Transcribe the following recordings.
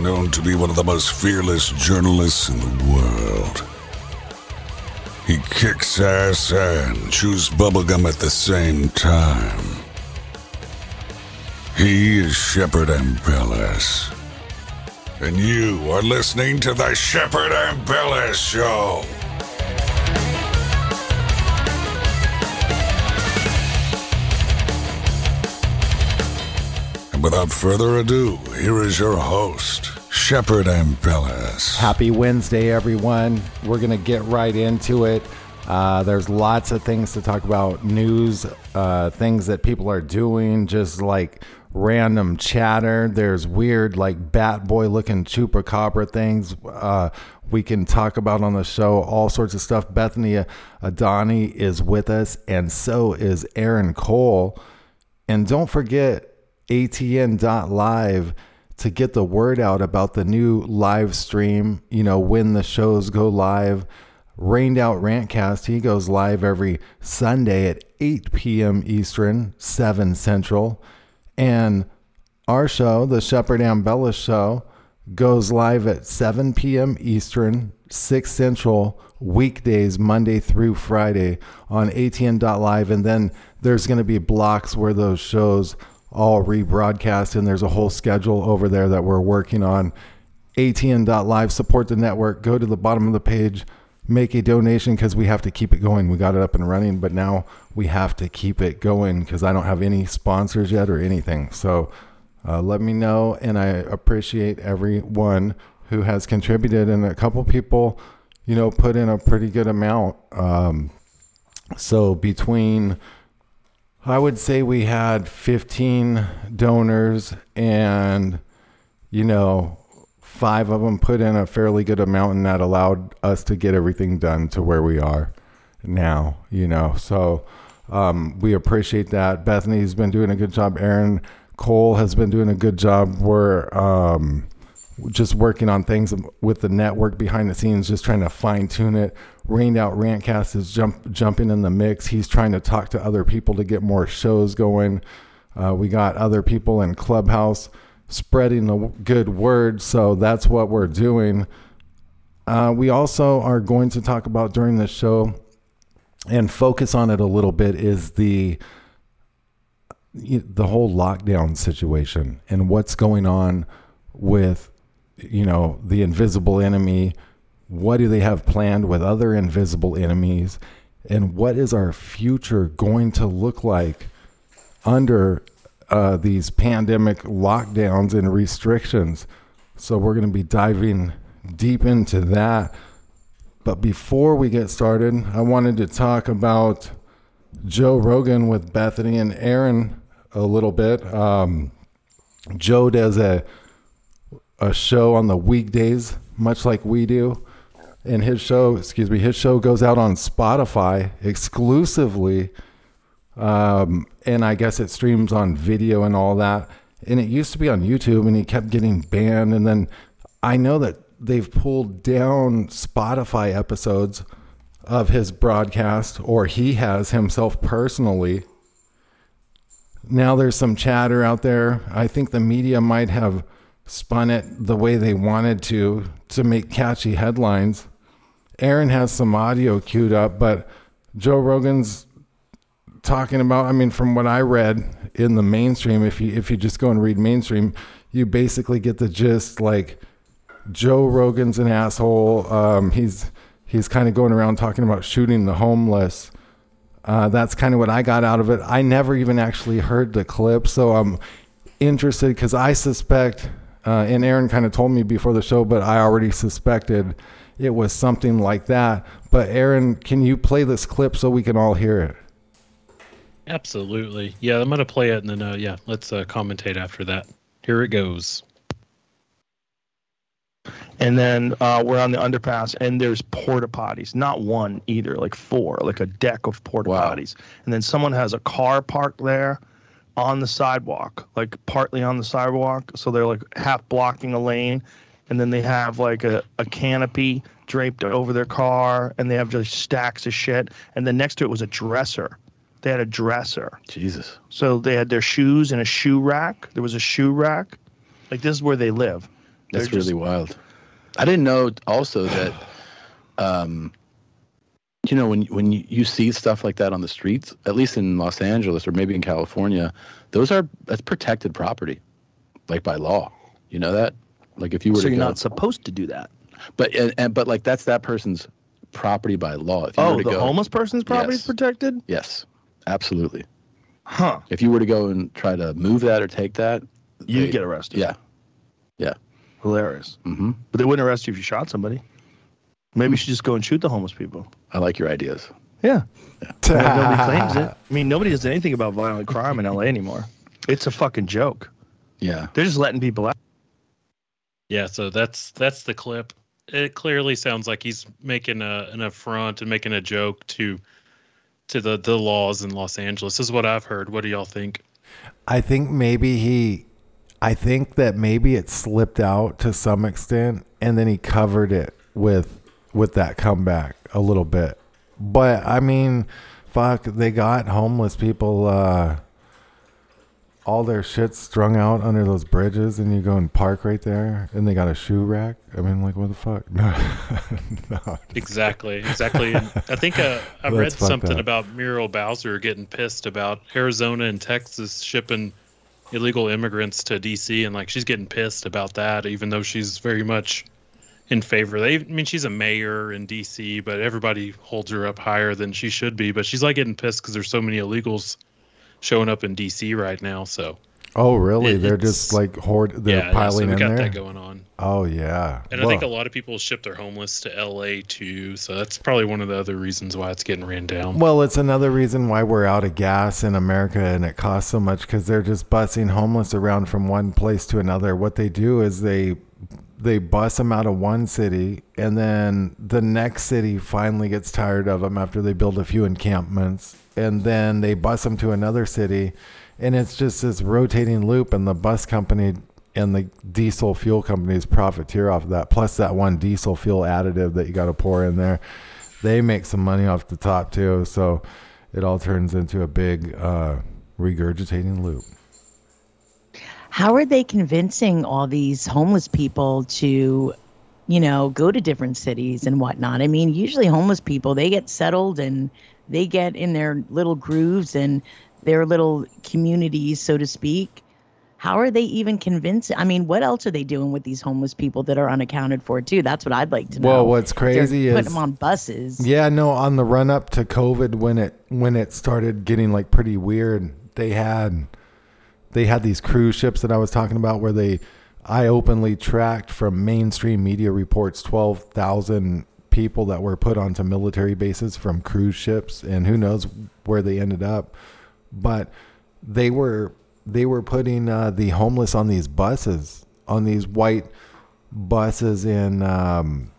Known to be one of the most fearless journalists in the world. He kicks ass and chews bubblegum at the same time. He is Shepard Ambellas. And you are listening to the Shepard Ambellas Show. Without further ado, here is your host, Shepard Ambellas. Happy Wednesday, everyone. We're going to get right into it. Uh, there's lots of things to talk about news, uh, things that people are doing, just like random chatter. There's weird, like bat boy looking chupacabra things uh, we can talk about on the show, all sorts of stuff. Bethany Adoni is with us, and so is Aaron Cole. And don't forget atn.live to get the word out about the new live stream, you know, when the shows go live. Rained Out Rantcast, he goes live every Sunday at 8 p.m. Eastern, 7 Central. And our show, the Shepard Ambella Show, goes live at 7 p.m. Eastern, 6 Central, weekdays, Monday through Friday on ATN.live. And then there's going to be blocks where those shows all rebroadcast, and there's a whole schedule over there that we're working on. ATN.live, support the network. Go to the bottom of the page, make a donation because we have to keep it going. We got it up and running, but now we have to keep it going because I don't have any sponsors yet or anything. So uh, let me know, and I appreciate everyone who has contributed, and a couple people, you know, put in a pretty good amount. Um, so between I would say we had 15 donors and, you know, five of them put in a fairly good amount and that allowed us to get everything done to where we are now, you know. So um, we appreciate that. Bethany's been doing a good job. Aaron Cole has been doing a good job. We're um, just working on things with the network behind the scenes, just trying to fine tune it. Rained Out Rantcast is jump, jumping in the mix. He's trying to talk to other people to get more shows going. Uh, we got other people in Clubhouse spreading the good word, so that's what we're doing. Uh, we also are going to talk about during the show and focus on it a little bit is the the whole lockdown situation and what's going on with you know the invisible enemy what do they have planned with other invisible enemies? And what is our future going to look like under uh, these pandemic lockdowns and restrictions? So, we're going to be diving deep into that. But before we get started, I wanted to talk about Joe Rogan with Bethany and Aaron a little bit. Um, Joe does a a show on the weekdays, much like we do and his show, excuse me, his show goes out on Spotify exclusively. Um, and I guess it streams on video and all that. And it used to be on YouTube, and he kept getting banned. And then I know that they've pulled down Spotify episodes of his broadcast, or he has himself personally. Now there's some chatter out there. I think the media might have spun it the way they wanted to to make catchy headlines. Aaron has some audio queued up, but Joe Rogan's talking about. I mean, from what I read in the mainstream, if you if you just go and read mainstream, you basically get the gist. Like Joe Rogan's an asshole. Um, he's he's kind of going around talking about shooting the homeless. Uh, that's kind of what I got out of it. I never even actually heard the clip, so I'm interested because I suspect, uh, and Aaron kind of told me before the show, but I already suspected it was something like that. But Aaron, can you play this clip so we can all hear it? Absolutely. Yeah, I'm gonna play it and then uh, yeah, let's uh, commentate after that. Here it goes. And then uh, we're on the underpass, and there's porta potties. Not one either, like four, like a deck of porta Wow. potties. And then someone has a car parked there on the sidewalk, like partly on the sidewalk. So they're like half blocking a lane. And then they have like a, a canopy draped over their car, and they have just stacks of shit. And then next to it was a dresser. They had a dresser. Jesus. So they had their shoes in a shoe rack. There was a shoe rack. Like this is where they live. They're That's just- really wild. I didn't know also that, um, you know, when when you, you see stuff like that on the streets, at least in Los Angeles or maybe in California, those are that's protected property, like by law. You know that? Like if you were So to you're go, not supposed to do that. but and, and but like that's that person's property by law. If you Oh, were to the go, homeless person's property is protected? Yes, absolutely. Huh. If you were to go and try to move that or take that, You'd they- get arrested. Yeah. Yeah. Hilarious. hmm But they wouldn't arrest you if you shot somebody. Maybe you should just go and shoot the homeless people. I like your ideas. Yeah. nobody claims it. I mean, nobody does anything about violent crime in LA anymore. It's a fucking joke. Yeah. They're just letting people out. Yeah, so that's that's the clip. It clearly sounds like he's making a, an affront and making a joke to to the the laws in Los Angeles. This is what I've heard. What do y'all think? I think maybe he, I think that maybe it slipped out to some extent, and then he covered it with with that comeback a little bit. But I mean, fuck, they got homeless people. uh all their shit strung out under those bridges, and you go and park right there, and they got a shoe rack. I mean, like, what the fuck? No, no. Exactly, exactly. And I think uh, I read something up. about Muriel Bowser getting pissed about Arizona and Texas shipping illegal immigrants to DC, and like she's getting pissed about that, even though she's very much in favor. They, I mean, she's a mayor in DC, but everybody holds her up higher than she should be. But she's like getting pissed because there's so many illegals showing up in DC right now. So Oh, really? It- they're just like hoard. They're yeah, yeah, so piling we in got there. that going on. Oh yeah. And I think a lot of people ship their homeless to LA too. So that's probably one of the other reasons why it's getting ran down. Well, it's another reason why we're out of gas in America and it costs so much because they're just busing homeless around from one place to another. What they do is they they bus them out of one city and then the next city finally gets tired of them after they build a few encampments and then they bus them to another city and it's just this rotating loop and the bus company and the diesel fuel companies profiteer off of that plus that one diesel fuel additive that you got to pour in there. They make some money off the top too so it all turns into a big uh, regurgitating loop How are they convincing all these homeless people to, you know, go to different cities and whatnot? I mean, usually homeless people, they get settled and they get in their little grooves and their little communities, so to speak. How are they even convincing? I mean, what else are they doing with these homeless people that are unaccounted for too? That's what I'd like to know. Well, what's They're crazy putting is them on buses. Yeah, no, on the run up to COVID when it when it started getting like pretty weird, they had they had these cruise ships that I was talking about where they I openly tracked from mainstream media reports 12,000 people that were put onto military bases from cruise ships and who knows where they ended up. But they were they were putting uh, the homeless on these buses, on these white buses in um,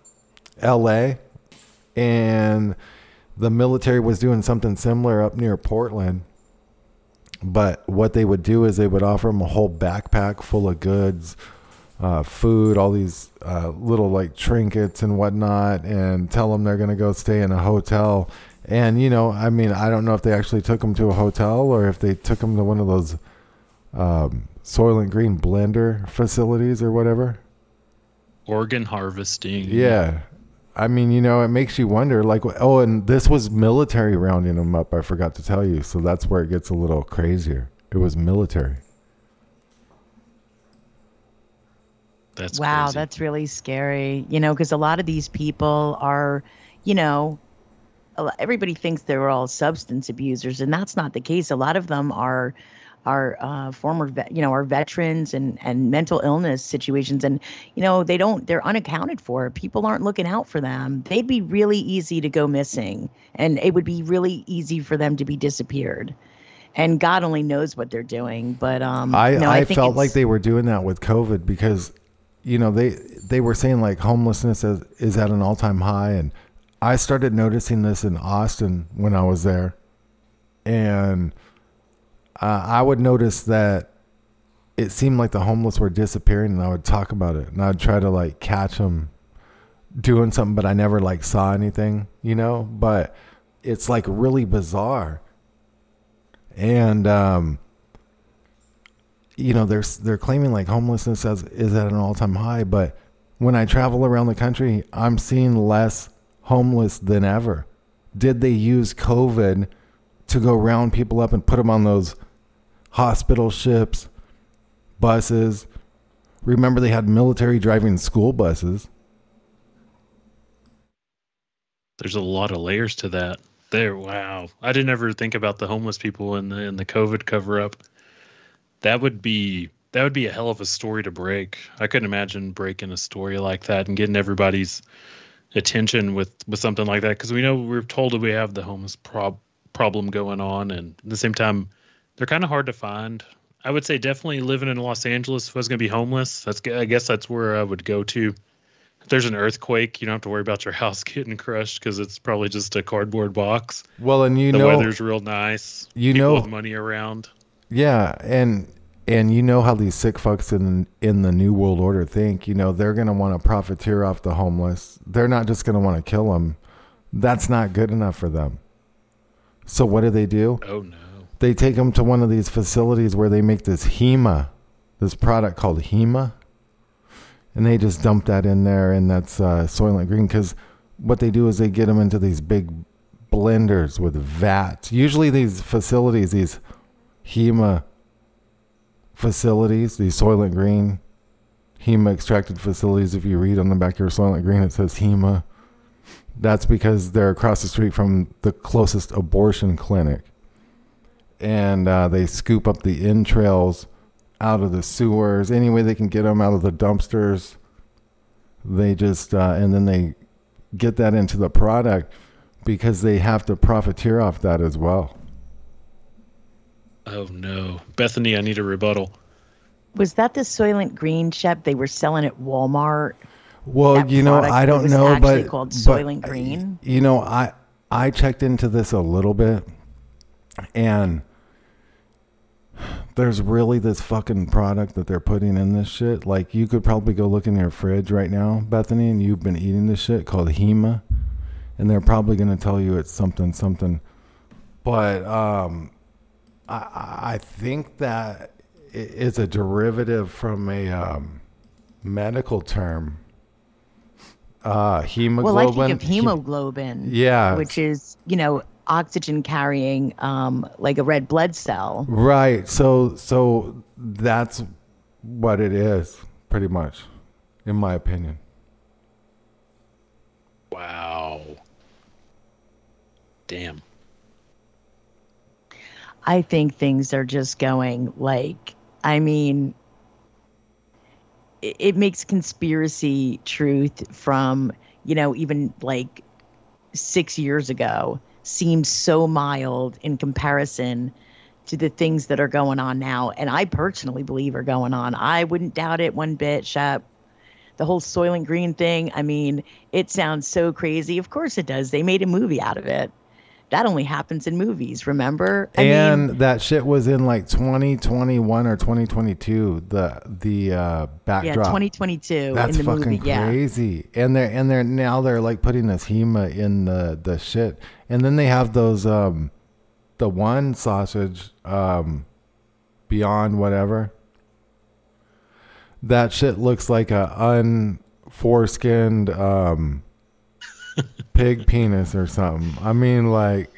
L.A. and the military was doing something similar up near Portland. But what they would do is they would offer them a whole backpack full of goods, uh, food, all these uh, little like trinkets and whatnot, and tell them they're going to go stay in a hotel. And you know, I mean, I don't know if they actually took them to a hotel or if they took them to one of those um, Soylent Green blender facilities or whatever. Organ harvesting. Yeah. I mean, you know, it makes you wonder like, oh, and this was military rounding them up. I forgot to tell you. So that's where it gets a little crazier. It was military. That's wow, crazy. that's really scary. You know, because a lot of these people are, you know, everybody thinks they're all substance abusers, and that's not the case. A lot of them are are uh, former vet, you know are veterans and and mental illness situations. And you know they don't they're unaccounted for. People aren't looking out for them. They'd be really easy to go missing. And it would be really easy for them to be disappeared. And god only knows what they're doing. But um I, no, I, think felt like they were doing that with COVID because, you know, they they were saying like homelessness is, is at an all time high, and I started noticing this in Austin when I was there, and uh, I would notice that it seemed like the homeless were disappearing, and I would talk about it, and I'd try to like catch them doing something, but I never like saw anything, you know. But it's like really bizarre, and um you know they're they're claiming like homelessness as, is at an all-time high but when i travel around the country i'm seeing less homeless than ever did they use covid to go round people up and put them on those hospital ships buses remember they had military driving school buses There's a lot of layers to that. There, wow. I didn't ever think about the homeless people in the in the COVID cover up. That would be that would be a hell of a story to break. I couldn't imagine breaking a story like that and getting everybody's attention with with something like that because we know we're told that we have the homeless prob- problem going on, and at the same time, they're kind of hard to find. I would say definitely living in Los Angeles if I was going to be homeless. That's I guess that's where I would go to if there's an earthquake, you don't have to worry about your house getting crushed because it's probably just a cardboard box. well and you the know weather's real nice. you People know- with money around. Yeah, and and you know how these sick fucks in in the new world order think. You know they're gonna want to profiteer off the homeless. They're not just gonna want to kill them. That's not good enough for them. So what do they do? Oh no. They take them to one of these facilities where they make this HEMA, this product called HEMA, and they just dump that in there, and that's uh, Soylent Green. Because what they do is they get them into these big blenders with vats. Usually these facilities, these HEMA facilities, these Soylent Green HEMA extracted facilities. If you read on the back of your Soylent Green, it says HEMA. That's because they're across the street from the closest abortion clinic, and uh, they scoop up the entrails out of the sewers any way they can get them out of the dumpsters. They just uh, and then they get that into the product because they have to profiteer off that as well. Oh no. Bethany, I need a rebuttal. was that the soylent green shep they were selling at walmart Well, that you know, I don't was know, actually but called but, Soylent Green? You know, I I checked into this a little bit, and there's really this fucking product that they're putting in this shit. Like, you could probably go look in your fridge right now, Bethany, and you've been eating this shit called Hema, and they're probably gonna tell you it's something something. But um, I I think that it's a derivative from a um, medical term. Uh, hemoglobin. well i think of He- hemoglobin Yeah. which is you know oxygen carrying um like a red blood cell Right. So so that's what it is, pretty much, in my opinion. Wow. Damn. I think things are just going like, I mean, it, it makes conspiracy truth from, you know, even like six years ago seem so mild in comparison to the things that are going on now. And I personally believe are going on. I wouldn't doubt it one bit, Shep. The whole Soylent Green thing, I mean, it sounds so crazy. Of course it does. They made a movie out of it. That only happens in movies, remember? I and mean, that shit was in like 2021 or 2022. The the uh, yeah, 2022 That's in the fucking movie. Yeah. crazy. And they're and they're now they're like putting this HEMA in the the shit. And then they have those um the one sausage um beyond whatever. That shit looks like a unforeskinned um pig penis or something. I mean like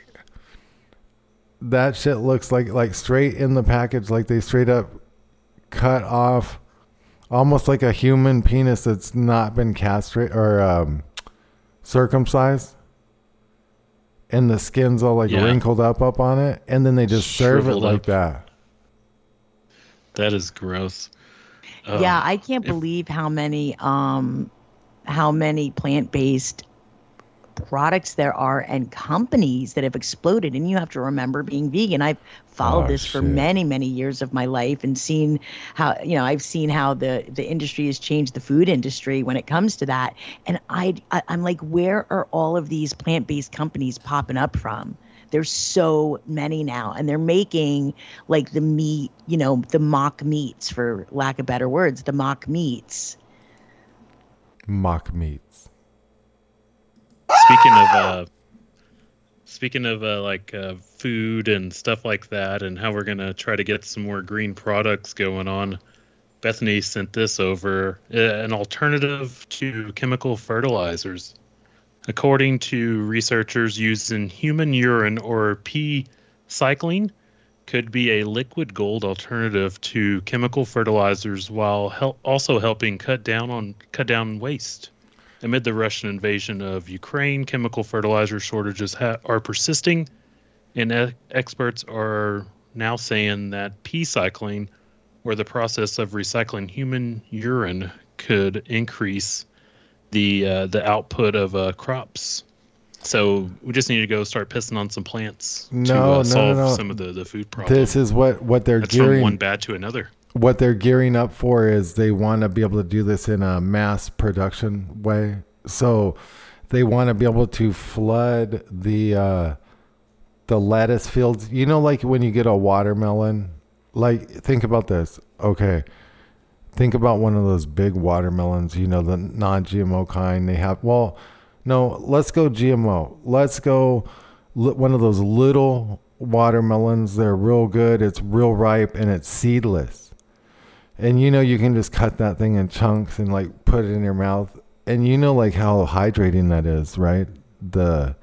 that shit looks like like straight in the package like they straight up cut off almost like a human penis that's not been castrated or um, circumcised. And the skin's all like Yeah. wrinkled up up on it, and then they just serve it like up. that. That is gross. Oh, yeah, I can't believe how many um how many plant-based products there are and companies that have exploded and you have to remember being vegan. I've followed Oh, this for shit. many many years of my life and seen how you know, I've seen how the the industry has changed the food industry when it comes to that. And I, I I'm like where are all of these plant-based companies popping up from? There's so many now, and they're making like the meat, you know, the mock meats, for lack of better words, the mock meats. Mock meats. Speaking of uh, speaking of uh, like uh, food and stuff like that, and how we're gonna try to get some more green products going on. Bethany sent this over uh, an alternative to chemical fertilizers. According to researchers, using human urine or pea cycling could be a liquid gold alternative to chemical fertilizers, while also helping cut down on cut down waste. Amid the Russian invasion of Ukraine, chemical fertilizer shortages ha- are persisting, and e- experts are now saying that pea cycling, or the process of recycling human urine, could increase the uh, the output of uh, crops. So we just need to go start pissing on some plants to No, uh, no, no, solve no. some of the, the food problem. This is what what they're That's from gearing one bad to another. What they're gearing up for is they want to be able to do this in a mass production way. So they want to be able to flood the uh, the lettuce fields. You know, like when you get a watermelon. Like think about this. Okay, think about one of those big watermelons. You know, the non-GMO kind. They have well, no. Let's go GMO. Let's go li- one of those little watermelons. They're real good. It's real ripe and it's seedless. And you know you can just cut that thing in chunks and like put it in your mouth. And you know like how hydrating that is, right? The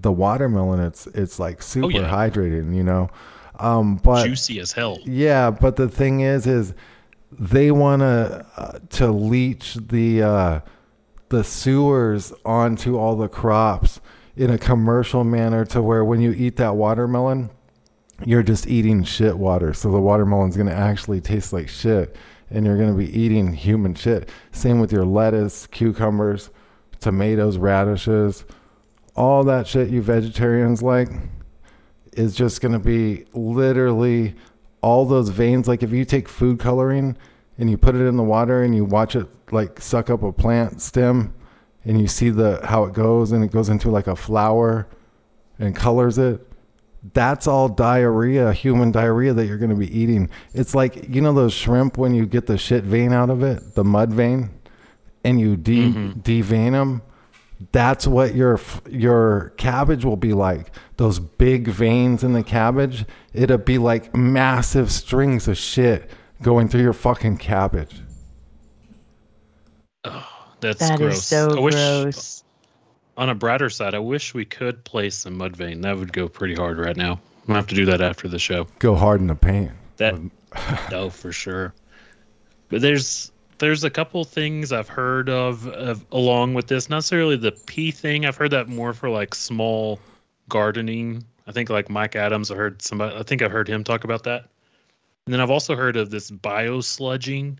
the watermelon it's it's like super yeah. hydrating, you know. Um but Juicy as hell. yeah, but the thing is, is they want to uh, to leach the uh, the sewers onto all the crops in a commercial manner, to where when you eat that watermelon, you're just eating shit water. So the watermelon's gonna actually taste like shit, and you're gonna be eating human shit. Same with your lettuce, cucumbers, tomatoes, radishes, all that shit you vegetarians like is just going to be literally all those veins. Like if you take food coloring and you put it in the water and you watch it like suck up a plant stem and you see the how it goes and it goes into like a flower and colors it. That's all diarrhea, human diarrhea that you're going to be eating. It's like you know those shrimp when you get the shit vein out of it, the mud vein, and you de mm-hmm. devein them that's what your your cabbage will be like. Those big veins in the cabbage, it'll be like massive strings of shit going through your fucking cabbage. That's That is gross. so I wish, gross. On a brighter side, I wish we could play some Mudvayne. That would go pretty hard right now. I'm gonna have to do that after the show. Go hard in the paint. That no, for sure. But there's there's a couple things I've heard of, of along with this. Not necessarily the pea thing. I've heard that more for like small gardening. I think like Mike Adams. I heard somebody. I think I've heard him talk about that. And then I've also heard of this bio sludging,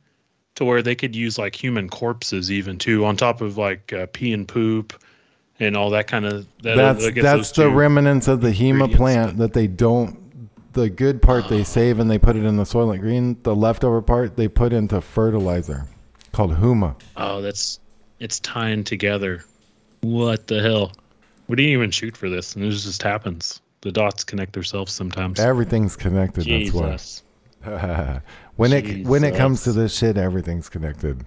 to where they could use like human corpses even too, on top of like uh, pee and poop, and all that kind of. That, That's that's the remnants of the hema plant that they don't. The good part they save and they put it in the Soylent Green. The leftover part they put into fertilizer, called huma. Oh, that's it's tying together. What the hell? We didn't even shoot for this, and it just happens. The dots connect themselves sometimes. Everything's connected. That's why. Jesus. when it when it comes to this shit, everything's connected.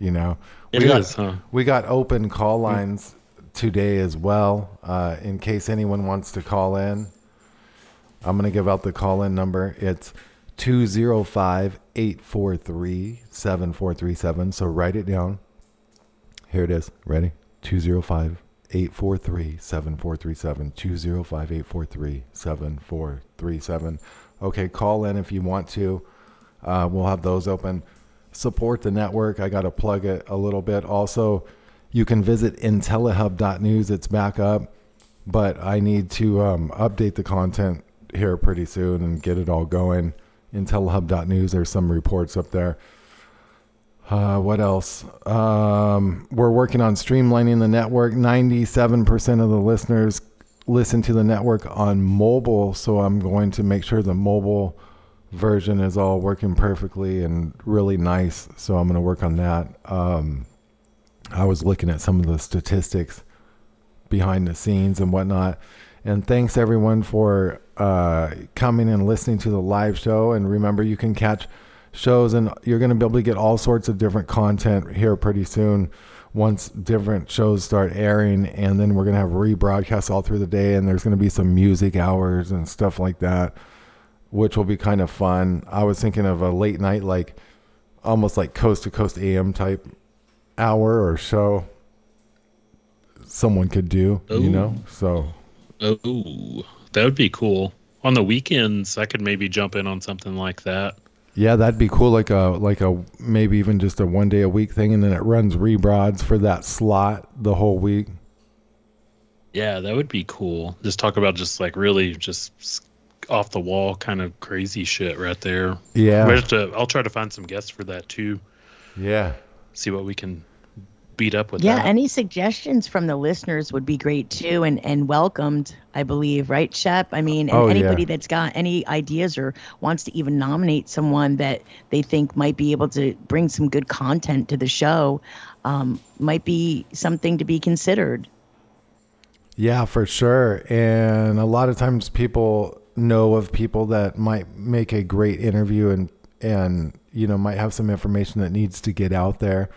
You know, It we got is, huh? we got open call lines today as well. Uh, in case anyone wants to call in, I'm gonna give out the call in number. It's 205-843-7437. So write it down. Here it is. Ready? 205 843 7437. 205 843 7437. Okay, call in if you want to. Uh, we'll have those open. Support the network. I got to plug it a little bit. Also, you can visit intellihub.news. It's back up. but I need to um, update the content here pretty soon and get it all going. Intelhub.news, there's some reports up there. Uh, what else? Um, we're working on streamlining the network. 97% of the listeners listen to the network on mobile, so I'm going to make sure the mobile version is all working perfectly and really nice. So I'm going to work on that. Um, I was looking at some of the statistics behind the scenes and whatnot. And thanks everyone for uh, coming and listening to the live show. And remember, you can catch shows and you're going to be able to get all sorts of different content here pretty soon once different shows start airing and then we're going to have rebroadcasts all through the day and there's going to be some music hours and stuff like that which will be kind of fun i was thinking of a late night like almost like coast to coast am type hour or so someone could do you know so Oh, that would be cool. On the weekends, I could maybe jump in on something like that. Yeah, that'd be cool. Like a like a maybe even just a one day a week thing, and then it runs rebroads for that slot the whole week. Yeah, that would be cool. Just talk about just like really just off the wall kind of crazy shit right there. Yeah. We have to, I'll try to find some guests for that too. Yeah, See what we can beat up with Yeah, that. any suggestions from the listeners would be great too, and and welcomed, I believe, right, Shep? I mean, and Oh, yeah. anybody that's got any ideas or wants to even nominate someone that they think might be able to bring some good content to the show, um, might be something to be considered. yeah, for sure. And a lot of times people know of people that might make a great interview and and you know might have some information that needs to get out there.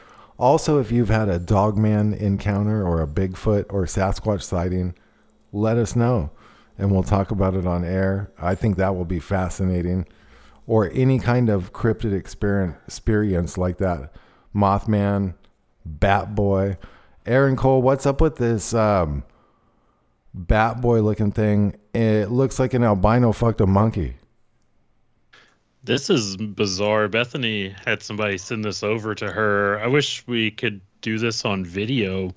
Also, if you've had a dogman encounter or a Bigfoot or Sasquatch sighting, let us know and we'll talk about it on air. I think that will be fascinating. Or any kind of cryptid experience, like that. Mothman, Bat Boy. Aaron Cole, what's up with this um, Bat Boy looking thing? It looks like an albino fucked a monkey. This is bizarre. Bethany had somebody send this over to her. I wish we could do this on video,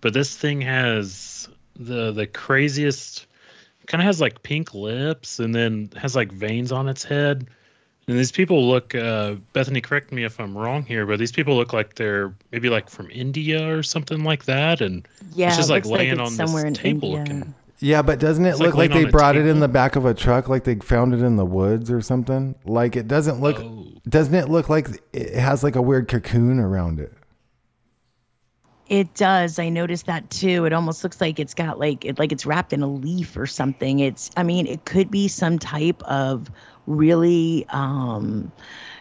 but this thing has the the craziest kind of has like pink lips and then has like veins on its head. And these people look uh Bethany correct me if I'm wrong here, but these people look like they're maybe like from India or something like that and Yeah, it's just it like like laying it's on somewhere in this table India. looking. Yeah, but doesn't it It's look like like, they on a brought it in the back of a truck, like they found it in the woods or something? Like it doesn't look. Oh. Doesn't it look like it has like a weird cocoon around it? It does. I noticed that too. It almost looks like it's got like it like it's wrapped in a leaf or something. It's I mean, it could be some type of really um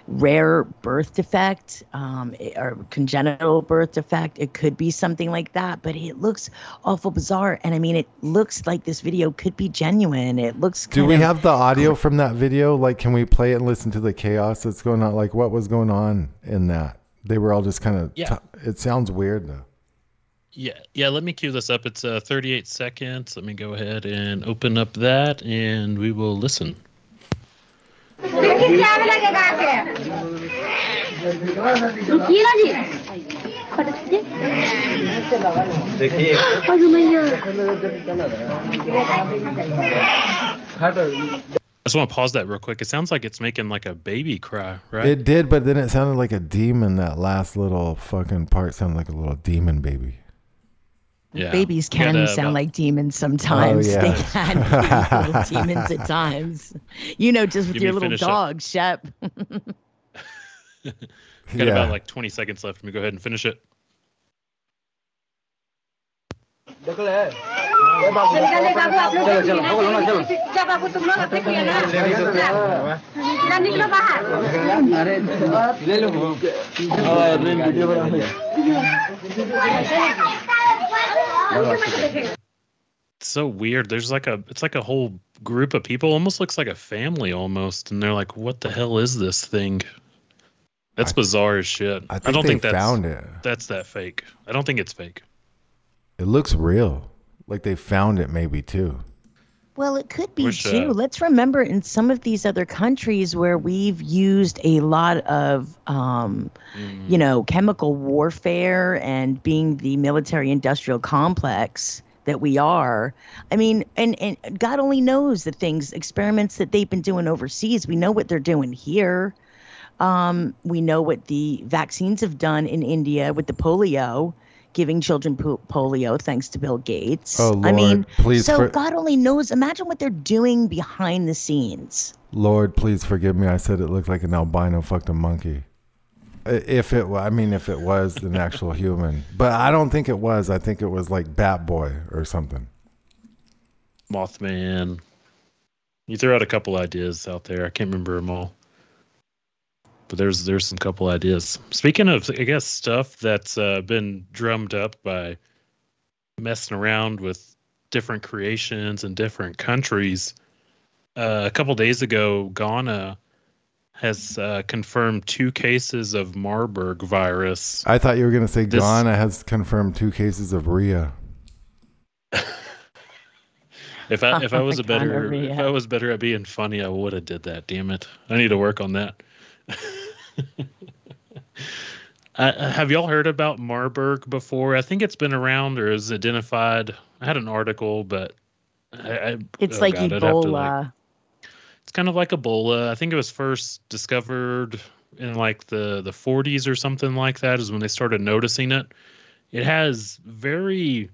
rare birth defect um or congenital birth defect. It could be something like that, but it looks awful bizarre and I mean, it looks like this video could be genuine. It looks Do we of- have the audio from that video? Like, can we play it and listen to the chaos that's going on? Like, what was going on in that? They were all just kind of. Yeah. it sounds weird though. Yeah, yeah. Let me cue this up. It's uh, 38 seconds. Let me go ahead and open up that, and we will listen. I just want to pause that real quick. It sounds like it's making like a baby cry, right? It did, but then it sounded like a demon. That last little fucking part sounded like a little demon baby. Yeah. Babies We got, can uh, sound about- like demons sometimes. yeah. They can be little demons at times. You know, just with Give your little finish up. dog, Shep. Got yeah. about like 20 seconds left. Let me go ahead and finish it. It's so weird. There's like a it's like a whole group of people. Almost looks like a family almost, and they're like, "What the hell is this thing?" That's bizarre as shit. I think don't think that's found it. that's that fake. I don't think it's fake. It looks real. Like they found it maybe too. Well, it could be Wish, too. uh, Let's remember in some of these other countries where we've used a lot of, um, you know, chemical warfare and being the military industrial complex that we are. I mean, and and God only knows the things experiments that they've been doing overseas. We know what they're doing here. Um, we know what the vaccines have done in India with the polio, giving children po- polio thanks to Bill Gates. Oh, I mean, Lord, please so for- God only knows. Imagine what they're doing behind the scenes. Lord, please forgive me. I said it looked like an albino fucked a monkey. If it, wa- I mean, if it was an actual human, but I don't think it was. I think it was like Bat Boy or something. Mothman. You threw out a couple ideas out there. I can't remember them all. But there's there's some couple ideas. Speaking of, I guess stuff that's uh, been drummed up by messing around with different creations in different countries. Uh, a couple days ago, Ghana has uh, confirmed two cases of Marburg virus. I thought you were gonna say This- Ghana has confirmed two cases of Rhea. If I if I was a better if I was better at being funny, I would have did that. Damn it! I need to work on that. uh, have y'all heard about Marburg before? I think it's been around or is identified. I had an article, but I, I, It's oh like God, I'd have to, Ebola. like- it's kind of like Ebola. I think it was first discovered in like the the 40s or something like that. Is when they started noticing it. It has very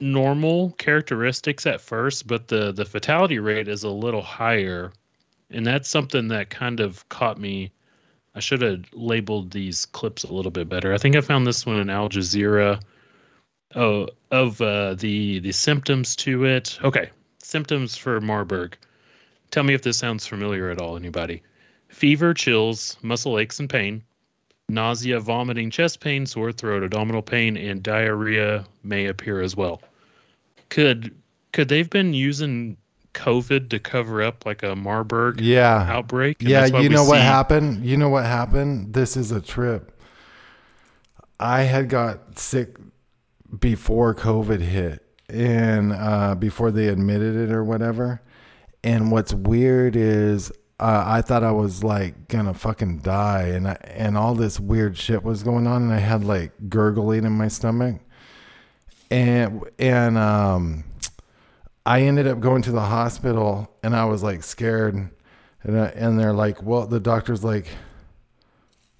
normal characteristics at first, but the the fatality rate is a little higher, and that's something that kind of caught me. I should have labeled these clips a little bit better. I think I found this one in Al Jazeera. Oh, of uh, the the symptoms to it. Okay, symptoms for Marburg. Tell me if this sounds familiar at all. Anybody? Fever, chills, muscle aches and pain, nausea, vomiting, chest pain, sore throat, abdominal pain, and diarrhea may appear as well. Could could they've been using COVID to cover up like a Marburg Yeah, outbreak? And yeah. You know what see- happened? You know what happened? This is a trip. I had got sick before COVID hit, and uh, before they admitted it or whatever. And what's weird is uh, I thought I was like gonna fucking die, and I, and all this weird shit was going on, and I had like gurgling in my stomach, and and um, I ended up going to the hospital, and I was like scared, and I, and they're like, well, the doctor's like,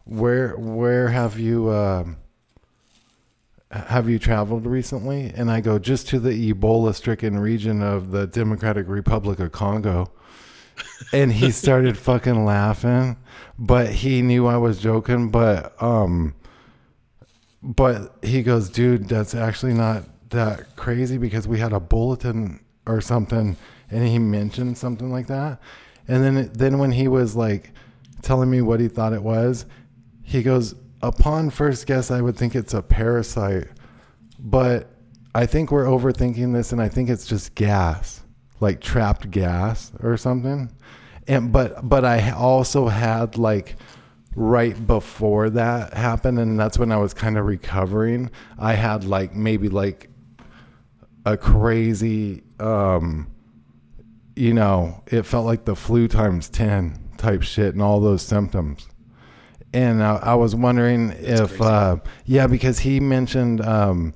where where have you um have you traveled recently? And I go, just to the Ebola stricken region of the Democratic Republic of Congo. and he started fucking laughing, but he knew I was joking. But, um, but he goes, dude, that's actually not that crazy because we had a bulletin or something and he mentioned something like that. And then, then when he was like telling me what he thought it was, he goes, upon first guess, I would think it's a parasite, but I think we're overthinking this, and I think it's just gas, like trapped gas or something. And but but I also had like right before that happened, and that's when I was kind of recovering. I had like maybe like a crazy, um, you know, it felt like the flu times ten type shit, and all those symptoms. And I, I was wondering if uh, yeah because he mentioned um,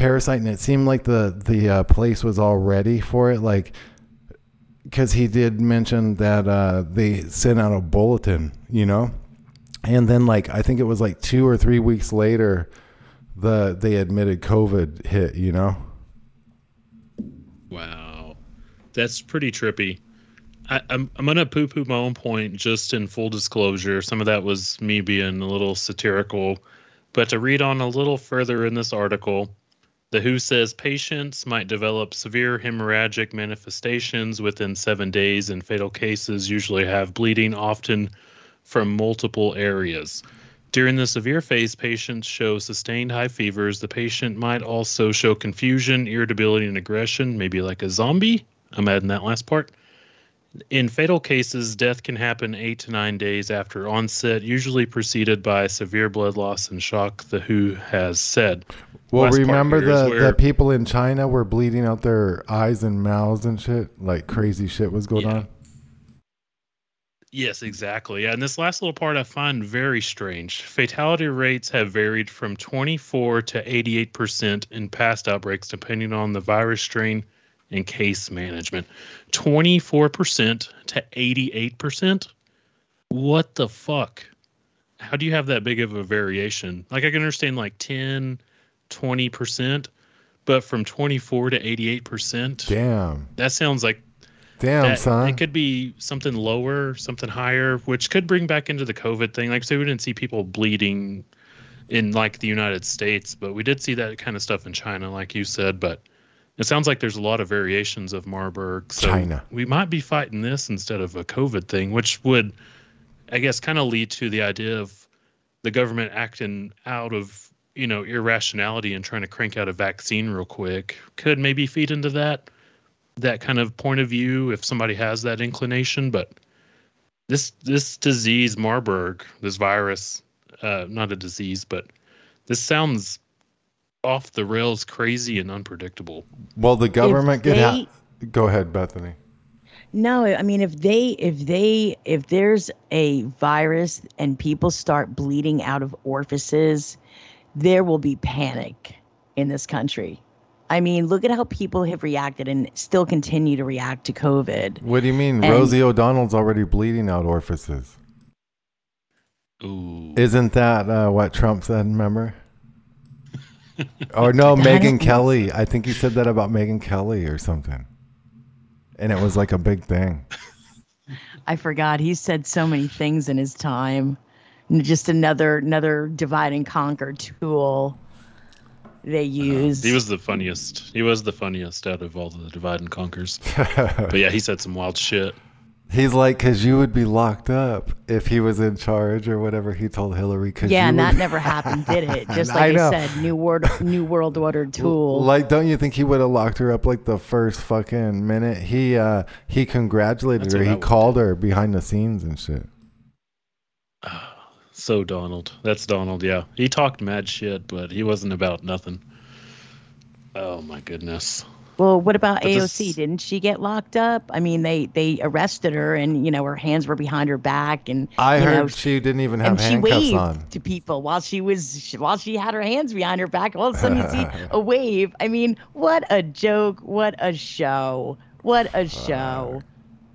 parasite and it seemed like the the uh, place was all ready for it like because he did mention that uh, they sent out a bulletin you know? And then like i think it was like two or three weeks later the they admitted covid hit you know Wow, that's pretty trippy. I, I'm I'm gonna poo poo my own point just in full disclosure. Some of that was me being a little satirical, but to read on a little further in this article, the WHO says patients might develop severe hemorrhagic manifestations within seven days, and fatal cases usually have bleeding, often from multiple areas. During the severe phase, patients show sustained high fevers. The patient might also show confusion, irritability, and aggression, maybe like a zombie. I'm adding that last part. In fatal cases, death can happen eight to nine days after onset, usually preceded by severe blood loss and shock, the WHO has said. well Last remember the, the people in china were bleeding out their eyes and mouths and shit like crazy shit was going Yeah. on Yes, exactly. Yeah, and this last little part I find very strange. Fatality rates have varied from 24 to 88% in past outbreaks, depending on the virus strain and case management. 24% to 88%? What the fuck? How do you have that big of a variation? Like, I can understand like 10, 20%, but from 24 to 88%? Damn. That sounds like Damn, son. It could be something lower, something higher, which could bring back into the COVID thing. Like, say, we didn't see people bleeding in like the United States, but we did see that kind of stuff in China, like you said. But it sounds like there's a lot of variations of Marburg. So China. we might be fighting this instead of a COVID thing, which would, I guess, kind of lead to the idea of the government acting out of you know irrationality and trying to crank out a vaccine real quick. Could maybe feed into that that kind of point of view if somebody has that inclination but this this disease marburg this virus uh not a disease but this sounds off the rails crazy and unpredictable well, the government could they- have. Go ahead, Bethany. No, I mean if they if they if there's a virus and people start bleeding out of orifices, there will be panic in this country. I mean, look at how people have reacted and still continue to react to COVID. What do you mean? And- Rosie O'Donnell's already bleeding out orifices. ooh Isn't that uh, what Trump said? Remember? or no, I Megyn think Kelly. I think he said that about Megyn Kelly or something, and it was like a big thing. I forgot he said so many things in his time. Just another another divide and conquer tool they use. he was the funniest he was the funniest out of all the divide and conquers but yeah he said some wild shit He's like, because you would be locked up if he was in charge or whatever. He told Hillary. Cause yeah, and would that never happened, did it? Just like I, know. said, new world new world order tool. Like, don't you think he would have locked her up like the first fucking minute? He uh he congratulated That's her. He called her behind the scenes and shit. So donald that's donald yeah he talked mad shit but he wasn't about nothing oh my goodness Well, what about But AOC? this- Didn't she get locked up? I mean, they they arrested her, and you know her hands were behind her back, and I you heard know, she didn't even have and she waved on. to people while she was while she had her hands behind her back. All of a sudden, you see a wave. I mean, what a joke! What a show! What a uh, show!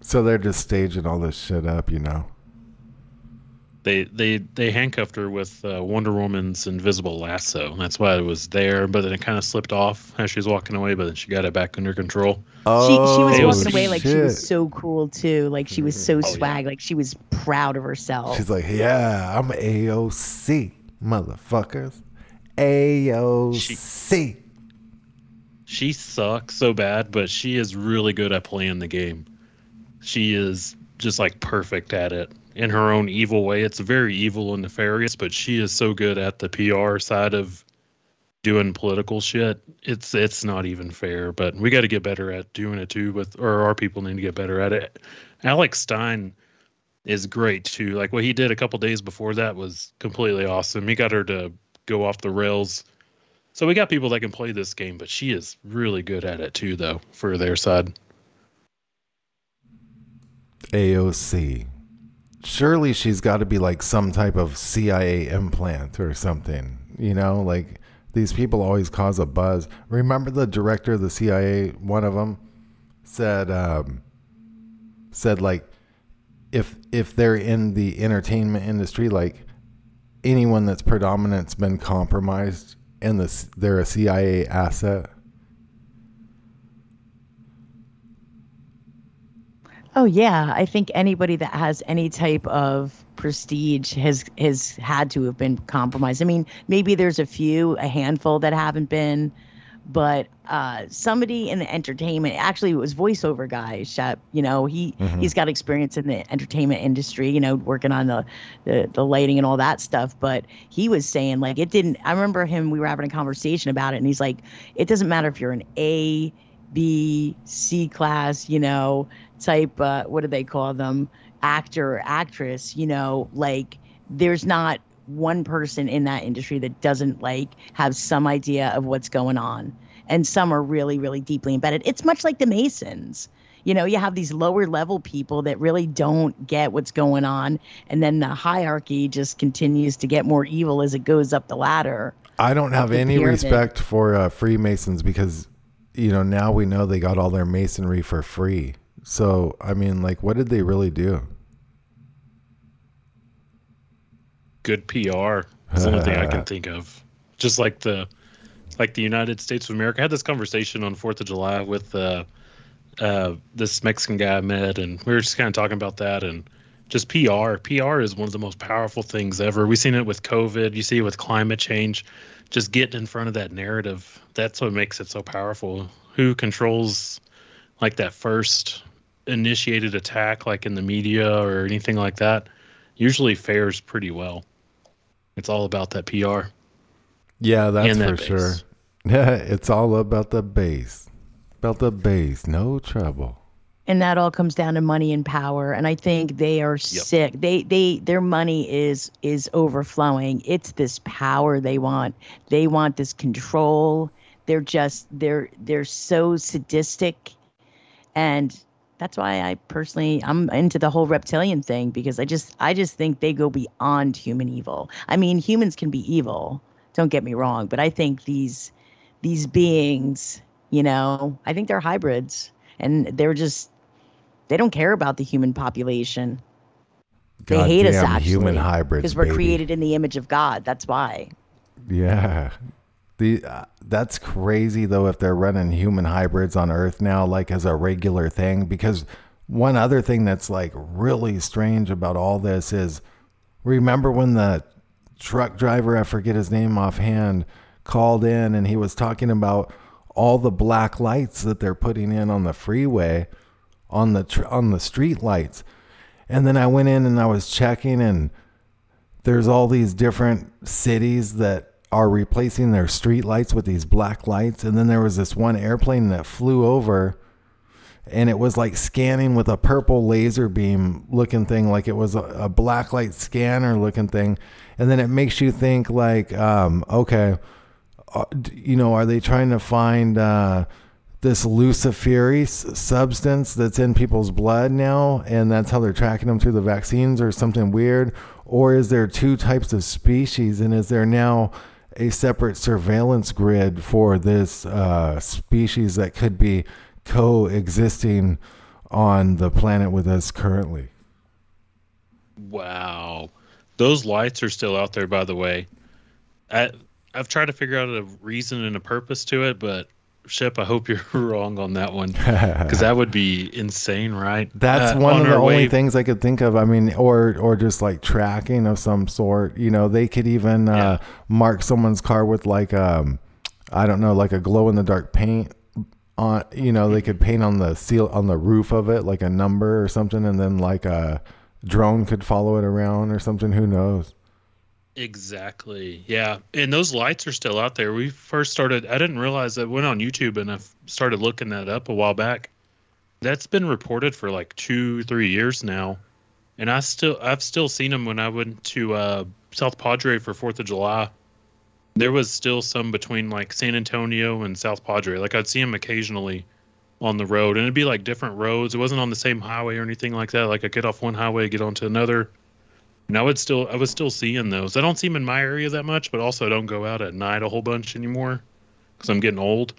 So they're just staging all this shit up, you know. They they they handcuffed her with uh, Wonder Woman's invisible lasso. That's why it was there, but then it kind of slipped off as she was walking away. But then she got it back under control. Oh, She she was Oh, walking away like she was so cool too. Like she was so yeah. swag. Like she was proud of herself. She's like, yeah, I'm AOC, motherfuckers. AOC. She sucks so bad, but she is really good at playing the game. She is just like perfect at it in her own evil way. It's very evil and nefarious, but she is so good at the PR side of doing political shit. It's it's not even fair, but we got to get better at doing it too with or our people need to get better at it. Alex Stein is great too. Like what he did a couple days before that was completely awesome. He got her to go off the rails. So we got people that can play this game, but she is really good at it too though for their side. AOC. Surely she's got to be like some type of CIA implant or something. You know, like these people always cause a buzz. Remember the director of the CIA? One of them said, um, said like, if if they're in the entertainment industry, like anyone that's predominant's been compromised and this they're a CIA asset. Oh yeah, I think anybody that has any type of prestige has has had to have been compromised. I mean, maybe there's a few, a handful that haven't been, but uh, somebody in the entertainment, actually, it was voiceover guy. Shep, you know, he he's got experience in the entertainment industry. You know, working on the, the the lighting and all that stuff. But he was saying like it didn't. I remember him. We were having a conversation about it, and he's like, it doesn't matter if you're an A. B, C class, you know, type, uh, what do they call them? Actor or actress, you know, like there's not one person in that industry that doesn't like have some idea of what's going on. And some are really, really deeply embedded. It's much like the Masons. You know, you have these lower level people that really don't get what's going on, and then the hierarchy just continues to get more evil as it goes up the ladder. I don't have any pyramid. respect for uh, Freemasons because, you know, now we know they got all their masonry for free. So, I mean, like, what did they really do? Good PR. It's the only thing I can think of. Just like the like the United States of America. I had this conversation on Fourth of July with uh, uh, this Mexican guy I met, and we were just kind of talking about that and just PR. PR is one of the most powerful things ever. We've seen it with COVID. You see it with climate change. Just getting in front of that narrative. That's what makes it so powerful. Who controls like that first initiated attack, like in the media or anything like that? Usually fares pretty well. It's all about that PR. Yeah, that's that for bass. sure. Yeah, it's all about the base. About the base. No trouble. And that all comes down to money and power. And i think they are sick. They they their money is is overflowing. It's this power they want. They want this control. They're just they're they're so sadistic. And that's why i personally i'm into the whole reptilian thing because i just i just think they go beyond human evil. I mean humans can be evil. Don't get me wrong. But i think these these beings you know i think they're hybrids. And they're just they don't care about the human population. They hate us actually. human hybrids, because we're baby. created in the image of God. That's why. Yeah. The uh, that's crazy though if they're running human hybrids on Earth now like as a regular thing because one other thing that's like really strange about all this is remember when the truck driver I forget his name offhand called in and he was talking about all the black lights that they're putting in on the freeway on the tr- on the street lights. And then I went in and I was checking and there's all these different cities that are replacing their street lights with these black lights. And then there was this one airplane that flew over and it was like scanning with a purple laser beam looking thing like it was a, a black light scanner looking thing. And then it makes you think like um, okay uh, you know are they trying to find uh, this luciferase substance that's in people's blood now and that's how they're tracking them through the vaccines or something weird or is there two types of species and is there now a separate surveillance grid for this uh, species that could be coexisting on the planet with us currently Wow. Those lights are still out there, by the way. I, I've tried to figure out a reason and a purpose to it, but Shep, I hope you're wrong on that one because that would be insane, right? That's Uh, one on of the only way- things I could think of. I mean, or or just like tracking of some sort. You know, they could even uh, mark someone's car with like um, I don't know, like a glow in the dark paint on. You know, they could paint on the seal on the roof of it like a number or something, and then like a drone could follow it around or something. Who knows? Exactly. Yeah. And those lights are still out there. We first started, I didn't realize that went on YouTube and I started looking that up a while back. That's been reported for like two, three years now. And I still, I've still seen them when I went to uh, South Padre for 4th of July. There was still some between like San Antonio and South Padre. Like I'd see them occasionally on the road and it'd be like different roads. It wasn't on the same highway or anything like that. Like I get off one highway, get onto another. And I would still, I was still seeing those. I don't see them in my area that much, but also I don't go out at night a whole bunch anymore because I'm getting old.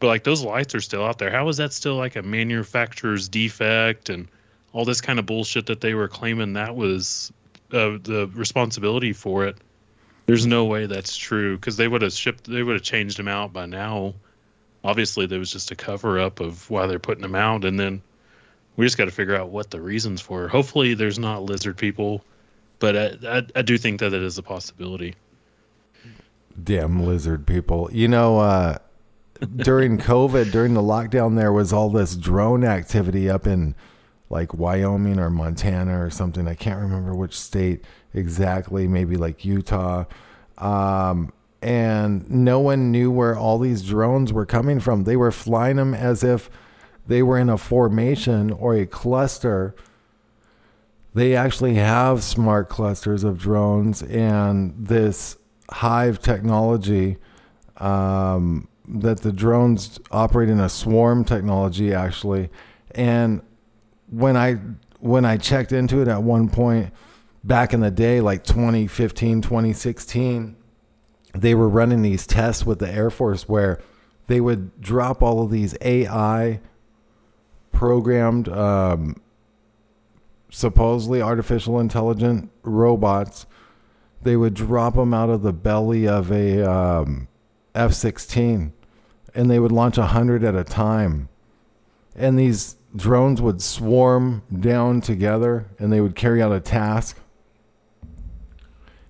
But like those lights are still out there. How is that still like a manufacturer's defect and all this kind of bullshit that they were claiming that was uh, the responsibility for it? There's no way that's true because they would have shipped, they would have changed them out by now. Obviously, there was just a cover up of why they're putting them out, and then we just got to figure out what the reasons for. Hopefully, there's not lizard people but I, I, I do think that it is a possibility. Damn lizard people. You know, uh, during COVID, during the lockdown, there was all this drone activity up in like Wyoming or Montana or something. I can't remember which state exactly, maybe like Utah. Um, and no one knew where all these drones were coming from. They were flying them as if they were in a formation or a cluster they actually have smart clusters of drones and this hive technology um, that the drones operate in a swarm technology actually. And when I when I checked into it at one point back in the day, like 2015, 2016, they were running these tests with the Air Force where they would drop all of these AI programmed, um, supposedly artificial intelligent robots. They would drop them out of the belly of a um, F 16 and they would launch a hundred at a time. And these drones would swarm down together and they would carry out a task.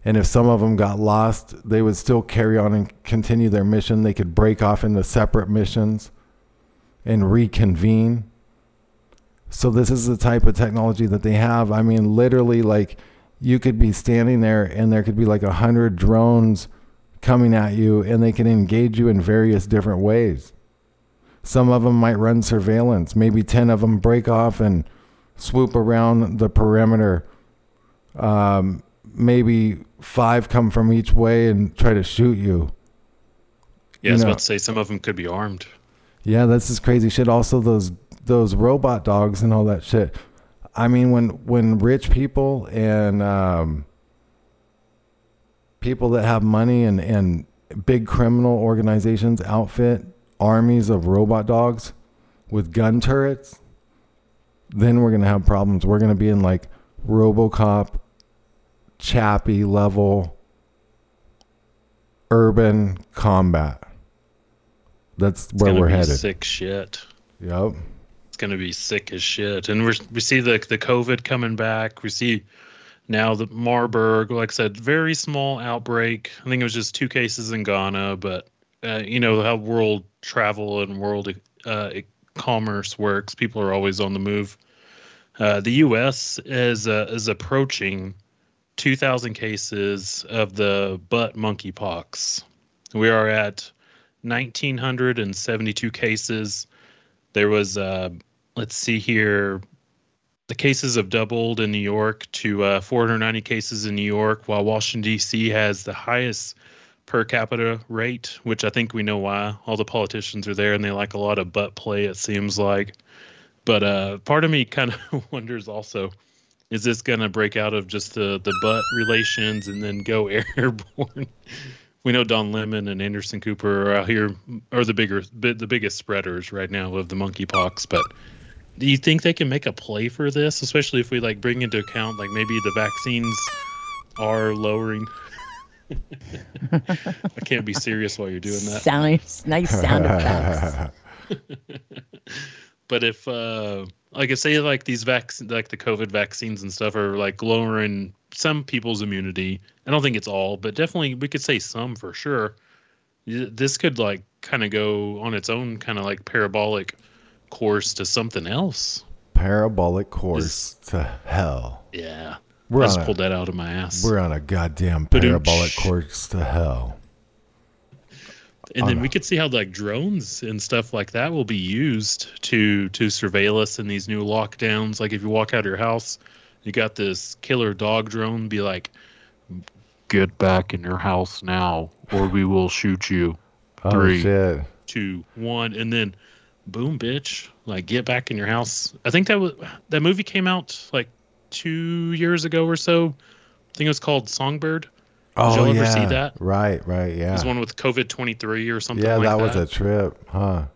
And if some of them got lost, they would still carry on and continue their mission. They could break off into separate missions and reconvene. So, this is the type of technology that they have. I mean, literally, like you could be standing there and there could be like a hundred drones coming at you and they can engage you in various different ways. Some of them might run surveillance. Maybe 10 of them break off and swoop around the perimeter. Um, maybe five come from each way and try to shoot you. Yeah, I was about to say some of them could be armed. Yeah, that's this crazy shit. Also, those those robot dogs and all that shit. I mean, when when rich people and um, people that have money and, and big criminal organizations outfit armies of robot dogs with gun turrets, then we're going to have problems. We're going to be in like Robocop, Chappie level urban combat. That's it's where we're headed. Sick shit. Yep. It's gonna be sick as shit, and we we see the the COVID coming back. We see now the Marburg, like I said, very small outbreak. I think it was just two cases in Ghana, but uh, you know how world travel and world uh, commerce works. People are always on the move. Uh, the U.S. is uh, is approaching 2,000 cases of the butt monkeypox. We are at 1,972 cases. There was, uh, let's see here, the cases have doubled in New York to uh, 490 cases in New York, while Washington, D.C. has the highest per capita rate, which I think we know why. All the politicians are there and they like a lot of butt play, it seems like. But uh, part of me kind of wonders also is this going to break out of just the, the butt relations and then go airborne? We know Don Lemon and Anderson Cooper are out here, are the bigger, the biggest spreaders right now of the monkeypox, but do you think they can make a play for this, especially if we like bring into account like maybe the vaccines are lowering? I can't be serious while you're doing that. Sound nice sound effects. but if uh like I say like these vaccines like the COVID vaccines and stuff are like lowering some people's immunity. I don't think it's all, but definitely we could say some for sure. This could like kind of go on its own kind of like parabolic course to something else. Parabolic course to hell. Yeah. We're I just a, pulled that out of my ass. We're on a goddamn parabolic course to hell. And oh, then we could see how like drones and stuff like that will be used to to surveil us in these new lockdowns. Like if you walk out of your house, you got this killer dog drone be like, "Get back in your house now, or we will shoot you." Oh, Three, shit. two, one, and then boom, bitch! Like get back in your house. I think that was that movie came out like two years ago or so. I think it was called Songbird. Oh, Did you ever yeah. see that? Right, right, yeah. There's one with COVID 23 or something yeah, like that. was a trip, huh?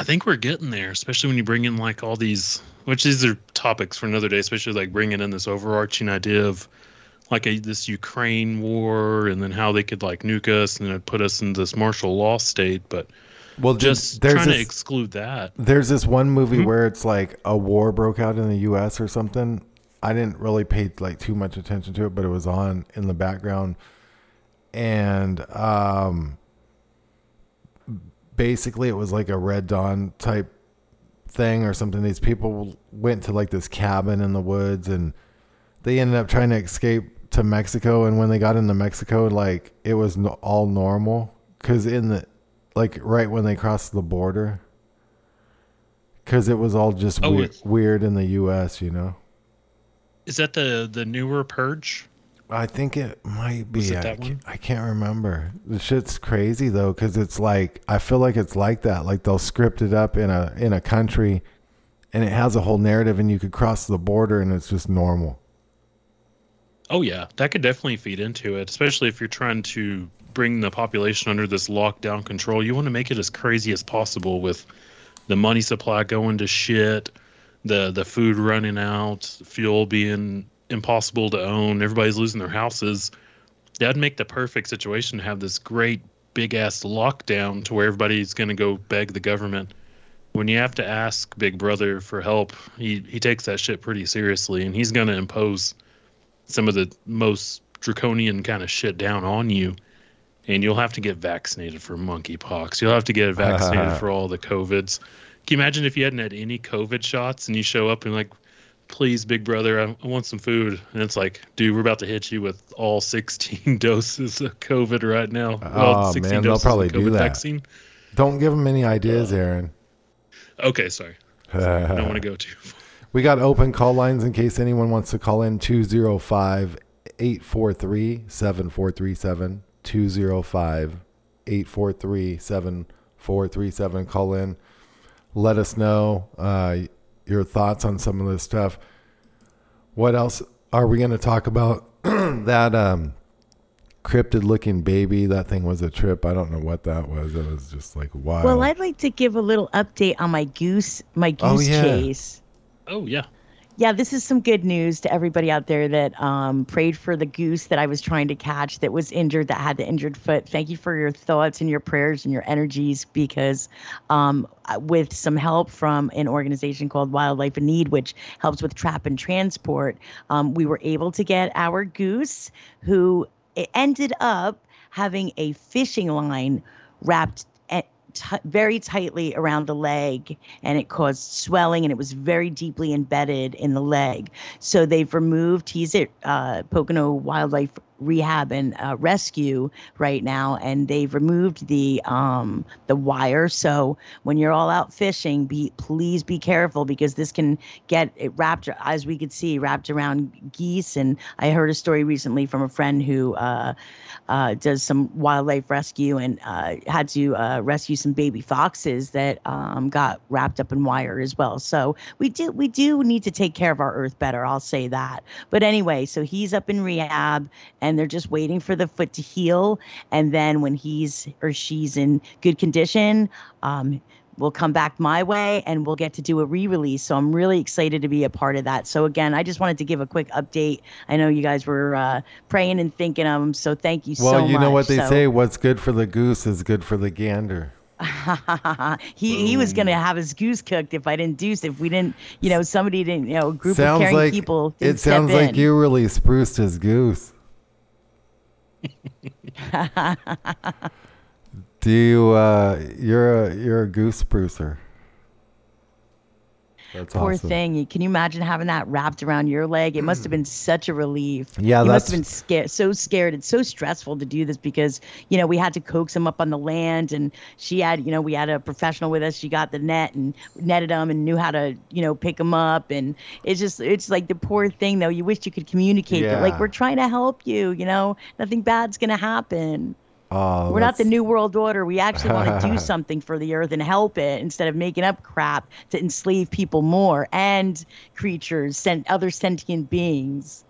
I think we're getting there, especially when you bring in like all these, which these are topics for another day, especially like bringing in this overarching idea of like a, this Ukraine war and then how they could like nuke us and put us in this martial law state. But well, just there's trying this, to exclude that. There's this one movie mm-hmm. where it's like a war broke out in the U.S. or something. I didn't really pay like too much attention to it, but it was on in the background, and um, basically it was like a Red Dawn type thing or something. These people went to like this cabin in the woods, and they ended up trying to escape to Mexico. And when they got into Mexico, like it was no, all normal because in the like right when they crossed the border because it was all just oh, we- weird in the U.S. You know. Is that the the newer Purge? I think it might be. It I, can't, I, can't remember. The shit's crazy though, because it's like I feel like it's like that. Like they'll script it up in a in a country, and it has a whole narrative, and you could cross the border, and it's just normal. Oh yeah, that could definitely feed into it, especially if you're trying to bring the population under this lockdown control. You want to make it as crazy as possible with the money supply going to shit, the the food running out, fuel being impossible to own, everybody's losing their houses. That'd make the perfect situation to have this great big ass lockdown to where everybody's going to go beg the government. When you have to ask Big Brother for help, he he takes that shit pretty seriously, and he's going to impose some of the most draconian kind of shit down on you. And you'll have to get vaccinated for monkeypox. You'll have to get vaccinated for all the COVIDs. Can you imagine if you hadn't had any COVID shots and you show up and like, please, big brother, I, I want some food. And it's like, dude, we're about to hit you with all 16 doses of COVID right now. Oh, man, they'll doses probably do that. Vaccine. Don't give them any ideas, uh, Aaron. Okay, sorry. I don't want to go too far. We got open call lines in case anyone wants to call in 205 843 7437. 205 843 7437. Call in. Let us know uh, your thoughts on some of this stuff. What else are we going to talk about? that um, cryptid looking baby, that thing was a trip. I don't know what that was. It was just like wild. Well, I'd like to give a little update on my goose, my goose Oh, yeah. chase. Oh, yeah. Yeah, this is some good news to everybody out there that um, prayed for the goose that I was trying to catch that was injured, that had the injured foot. Thank you for your thoughts and your prayers and your energies because um, with some help from an organization called Wildlife in Need, which helps with trap and transport, um, we were able to get our goose who ended up having a fishing line wrapped t- very tightly around the leg and it caused swelling and it was very deeply embedded in the leg. So they've removed he's at uh, pocono wildlife rehab and uh, rescue right now and they've removed the um the wire. So when you're all out fishing be please be careful because this can get it wrapped as we could see wrapped around geese. And i heard a story recently from a friend who uh, uh, does some wildlife rescue and uh, had to uh, rescue some baby foxes that um, got wrapped up in wire as well. So we do we do need to take care of our earth better. I'll say that. But anyway, so he's up in rehab and they're just waiting for the foot to heal, and then when he's or she's in good condition. Um, will come back my way and we'll get to do a re-release so i'm really excited to be a part of that so again i just wanted to give a quick update i know you guys were uh, praying and thinking of them so thank you well, so much well you know what they So- say what's good for the goose is good for the gander. he he was gonna have his goose cooked if I didn't do it, if we didn't you know somebody didn't you know a group of caring like people didn't it sounds like in. you really spruced his goose. Do you uh you're a you're a goose sprucer. That's Poor awesome. thing. Can you imagine having that wrapped around your leg? It must have been such a relief. Yeah, he must have been scared, so scared. It's so stressful to do this because you know we had to coax him up on the land, and she had you know we had a professional with us. She got the net and netted him and knew how to you know pick him up, and it's just it's like the poor thing though. You wish you could communicate, but like we're trying to help you. You know, nothing bad's gonna happen. Oh, We're not the new world order. We actually want to do something for the earth and help it instead of making up crap to enslave people more and creatures, sent other sentient beings.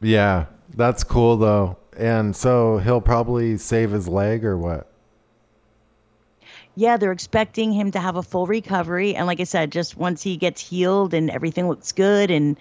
Yeah, that's cool though. And so he'll probably save his leg or what? Yeah, they're expecting him to have a full recovery, and like I said, just once he gets healed and everything looks good and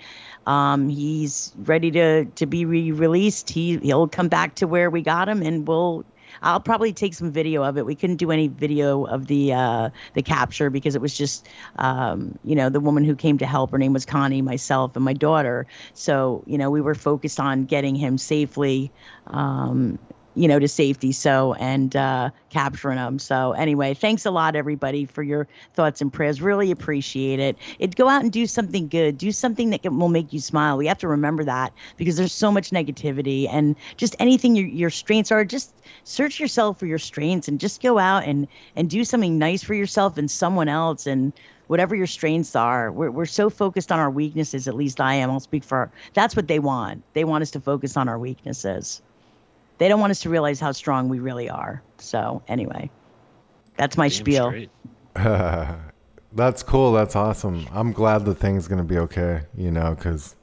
um, he's ready to to be re-released, he he'll come back to where we got him, and we'll. I'll probably take some video of it. We couldn't do any video of the uh, the capture because it was just, um, you know, the woman who came to help. Her name was Connie, myself, and my daughter. So you know, we were focused on getting him safely, um, you know, to safety. So and uh, capturing them. So anyway, thanks a lot, everybody, for your thoughts and prayers. Really appreciate it. It go out and do something good. Do something that can, will make you smile. We have to remember that because there's so much negativity and just anything your your strengths are. Just search yourself for your strengths and just go out and and do something nice for yourself and someone else and whatever your strengths are. We're, we're so focused on our weaknesses, at least I am. I'll speak for that's what they want. They want us to focus on our weaknesses. They don't want us to realize how strong we really are. So, anyway, that's my Damn spiel. straight. That's cool. That's awesome. I'm glad the thing's gonna be okay. You know, because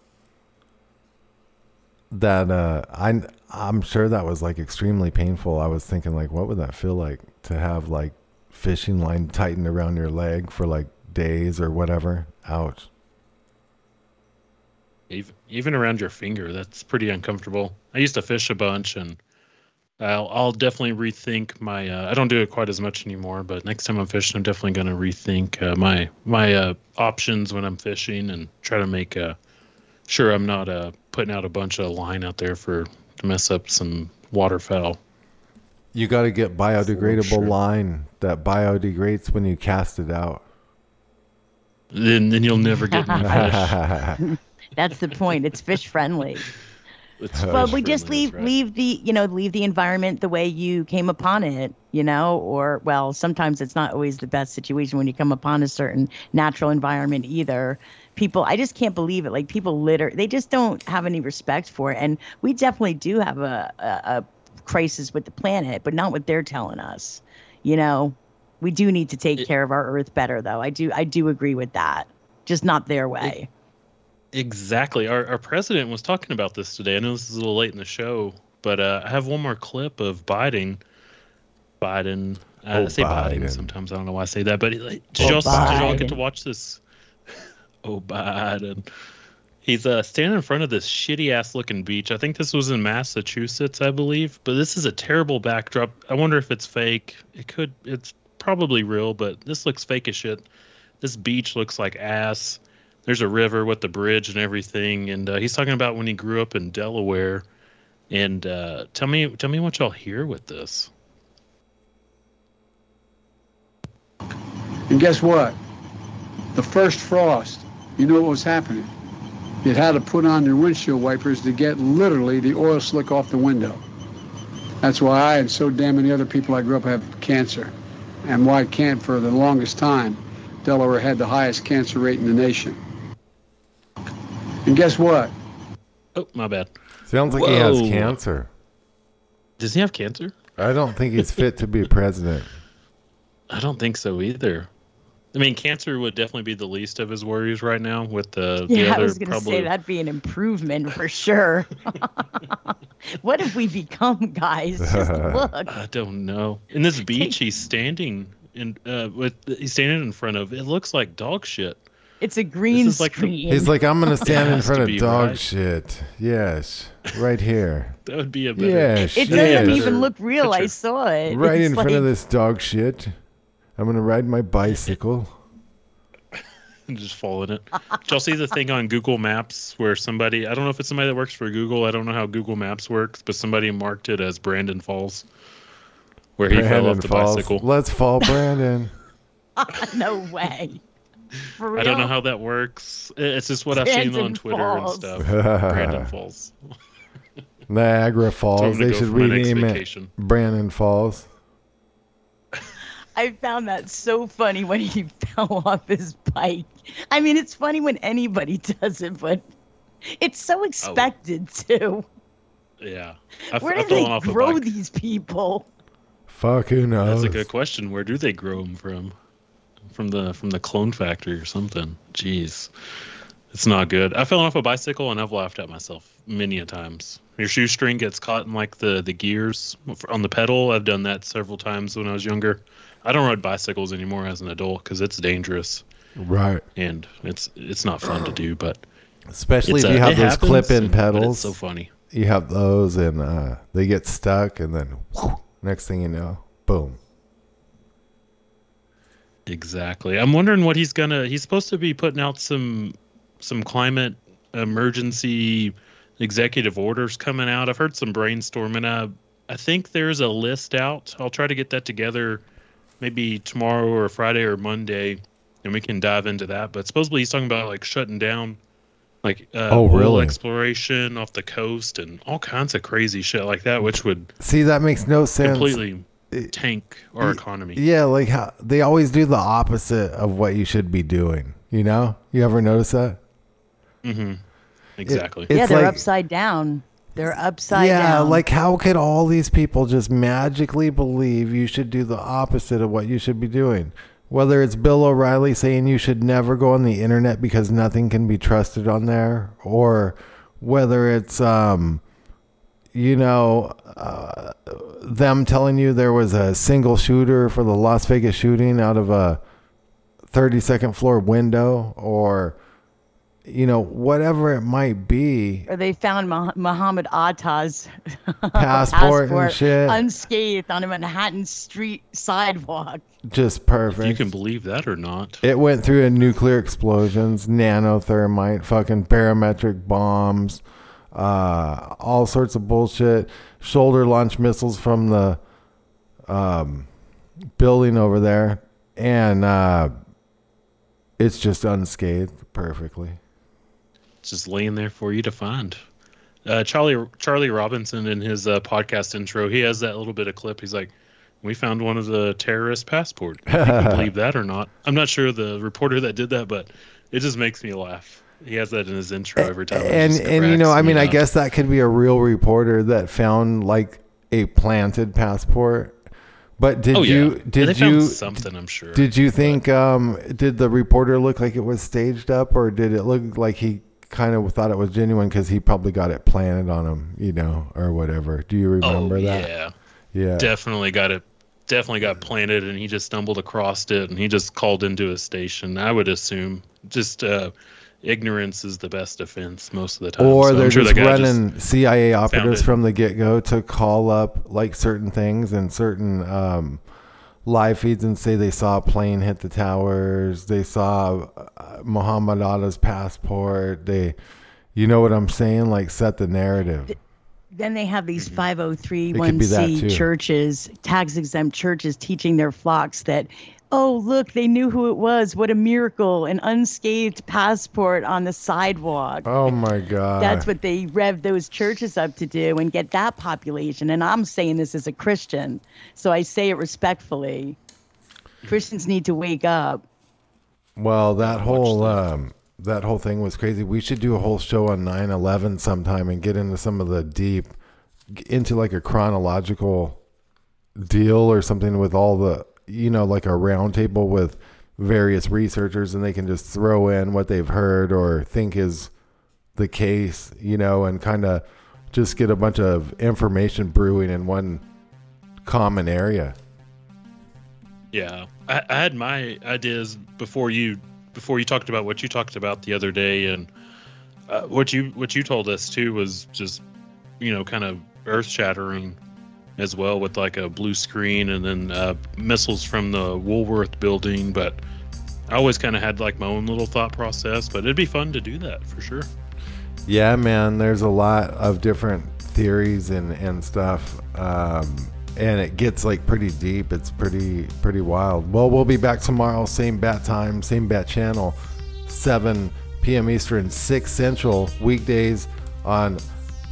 that uh, I I'm sure that was like extremely painful. I was thinking like, what would that feel like to have like fishing line tightened around your leg for like days or whatever? Ouch. Even even around your finger, that's pretty uncomfortable. I used to fish a bunch, and I'll I'll definitely rethink my. Uh, I don't do it quite as much anymore, but next time I'm fishing, I'm definitely going to rethink uh, my my uh, options when I'm fishing and try to make uh, sure I'm not uh, putting out a bunch of line out there for mess up some waterfowl. You got to get biodegradable sure. line that biodegrades when you cast it out. Then then you'll never get any fish. That's the point. It's fish friendly. It's well, we just leave right. leave the you know leave the environment the way you came upon it. You know, or well, sometimes it's not always the best situation when you come upon a certain natural environment either. People, I just can't believe it. Like people litter, they just don't have any respect for it. And we definitely do have a, a, a crisis with the planet, but not what they're telling us. You know, we do need to take care of our Earth better, though. I do, I do agree with that. Just not their way. Exactly. Our our president was talking about this today. I know this is a little late in the show, but uh, I have one more clip of Biden. Biden. I Oh, say Biden. Biden. sometimes. I don't know why I say that, but like, did, Oh, y'all, did y'all get to watch this? Oh, Biden. He's uh, standing in front of this shitty ass looking beach. I think this was in Massachusetts, I believe. But this is a terrible backdrop. I wonder if it's fake. It could. It's probably real, but this looks fake as shit. This beach looks like ass. There's a river with the bridge and everything, and uh, he's talking about when he grew up in Delaware. And uh, tell me, tell me what y'all hear with this. And guess what? The first frost, you know what was happening? You had to put on your windshield wipers to get literally the oil slick off the window. That's why I and so damn many other people I grew up have cancer. And why can't for the longest time, Delaware had the highest cancer rate in the nation. And guess what? Oh, my bad. Sounds like he has cancer. Does he have cancer? I don't think he's fit to be president. I don't think so either. I mean, cancer would definitely be the least of his worries right now. With the, the Yeah, I other was going to probably, say that'd be an improvement for sure. what have we become, guys? Just look. I don't know. In this beach he's standing in, uh, with he's standing in front of. It looks like dog shit. It's a green is like the- screen. He's like, I'm gonna stand in front of dog right? shit. Yes, right here. That would be a better. Yes, it yes. doesn't better even look real. I saw it. Right It's in front of this dog shit. I'm gonna ride my bicycle. and just fall in it. Did y'all see the thing on Google Maps where somebody, I don't know if it's somebody that works for Google, I don't know how Google Maps works, but somebody marked it as Brandon Falls, where he fell Brandon off the falls. bicycle. Let's fall, Brandon. no way. For real? I don't know how that works. It's just what I've seen on Twitter Falls. and stuff. Brandon Falls. Niagara Falls. him They should for my next rename it. Brandon Falls. I found that so funny when he fell off his bike. I mean, it's funny when anybody does it, but it's so Oh. expected too. Yeah. I've, Where I've do they fallen off a grow these people? Fuck, who knows? That's a good question. Where do they grow them from? From the from the clone factory or something? Jeez, it's not good. I fell off a bicycle and I've laughed at myself many a times. Your shoestring gets caught in like the the gears on the pedal. I've done that several times when I was younger. I don't ride bicycles anymore as an adult because it's dangerous Right. and it's it's not fun to do. But Especially if you have those happens, clip-in and- pedals. It's so funny. you have those, and uh, they get stuck, and then whew, next thing you know, boom. Exactly. I'm wondering what he's gonna. He's supposed to be putting out some some climate emergency executive orders coming out. I've heard some brainstorming. Uh, I think there's a list out. I'll try to get that together, maybe tomorrow or Friday or Monday, and we can dive into that. But supposedly he's talking about like shutting down, like uh, Oh, oil really? exploration off the coast and all kinds of crazy shit like that, which would See, that makes no sense. completely tank our economy. Yeah, like how they always do the opposite of what you should be doing. You know, you ever notice that? Mm-hmm. Exactly. It's yeah, they're like- upside down. They're upside yeah, down. like how could all these people just magically believe you should do the opposite of what you should be doing? whether it's Bill O'Reilly saying you should never go on the internet because nothing can be trusted on there, or whether it's um, you know, uh, them telling you there was a single shooter for the Las Vegas shooting out of a 32nd floor window, or you know, whatever it might be, Or they found Muhammad Atta's passport, and shit, unscathed on a Manhattan street sidewalk. just perfect. You can believe that or not. It went through a nuclear explosions, nanothermite, fucking barometric bombs, uh, all sorts of bullshit. Shoulder launch missiles from the um, building over there, and uh, it's just unscathed perfectly. Just laying there for you to find. Uh, Charlie Charlie Robinson in his uh, podcast intro, he has that little bit of clip. He's like, "We found one of the terrorist passport." You can believe that or not? I'm not sure the reporter that did that, but it just makes me laugh. He has that in his intro every time. And and you know, I mean, me I guess that could be a real reporter that found like a planted passport. But did Oh yeah, you did you something? I'm sure. Did you think um did the reporter look like it was staged up or did it look like he kind of thought it was genuine cuz he probably got it planted on him, you know, or whatever. Do you remember oh that? yeah, Yeah. definitely got it. Definitely got planted, and he just stumbled across it, and he just called into a station. I would assume just uh, ignorance is the best defense most of the time. or So they're sure just guy running CIA operatives from the get-go to call up like certain things and certain um live feeds and say they saw a plane hit the towers, they saw uh, Muhammad Atta's passport, they you know what I'm saying? Like set the narrative. Then they have these Mm-hmm. It could be that, too. 503 churches, tax exempt churches, teaching their flocks that, oh, look, they knew who it was. What a miracle. An unscathed passport on the sidewalk. Oh my god. That's what they rev those churches up to do and get that population. And I'm saying this as a Christian, so I say it respectfully. Christians need to wake up. Well, that whole um, that whole thing was crazy. We should do a whole show on 9/11 sometime and get into some of the deep, into like a chronological deal or something with all the, you know, like a roundtable with various researchers, and they can just throw in what they've heard or think is the case, you know, and kind of just get a bunch of information brewing in one common area. Yeah, I, I had my ideas before you before you talked about what you talked about the other day, and uh, what you what you told us too was just you know kind of earth shattering as well with like a blue screen and then uh, missiles from the Woolworth building. But I always kind of had like my own little thought process, but it'd be fun to do that for sure. Yeah, man. There's a lot of different theories and and stuff, um, and it gets like pretty deep. It's pretty pretty wild. Well, we'll be back tomorrow, same bat time, same bat channel, 7 p.m. Eastern, 6 Central, weekdays on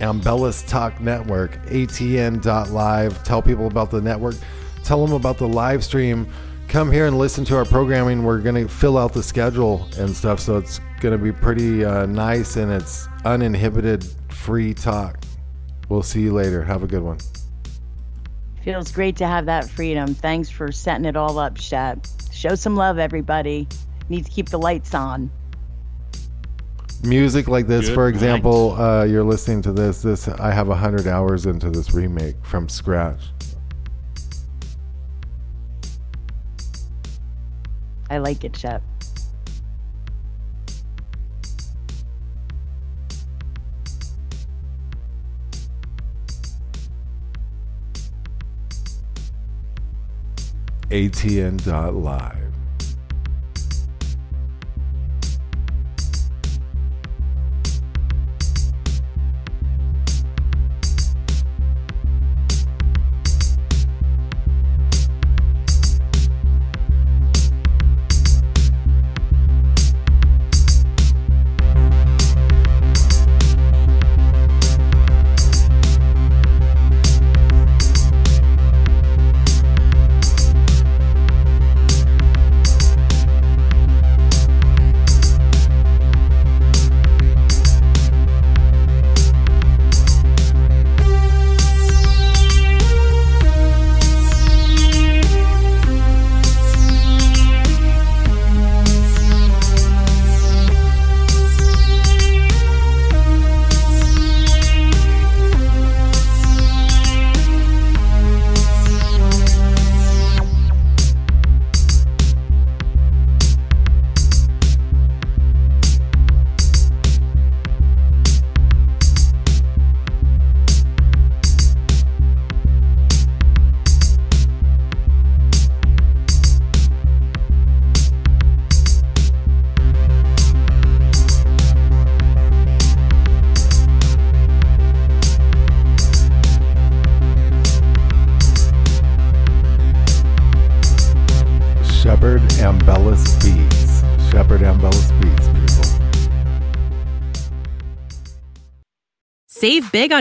Ambellas Talk Network, ATN.live. Tell people about the network. Tell them about the live stream. Come here and listen to our programming. We're going to fill out the schedule and stuff, so it's going to be pretty uh, nice and it's uninhibited, free talk. We'll see you later. Have a good one. Feels great to have that freedom. Thanks for setting it all up, Shep. Show some love, everybody. Need to keep the lights on. Music like this, Good for example, uh, you're listening to this. This I have a hundred hours into this remake from scratch. I like it, Shep. ATN.live.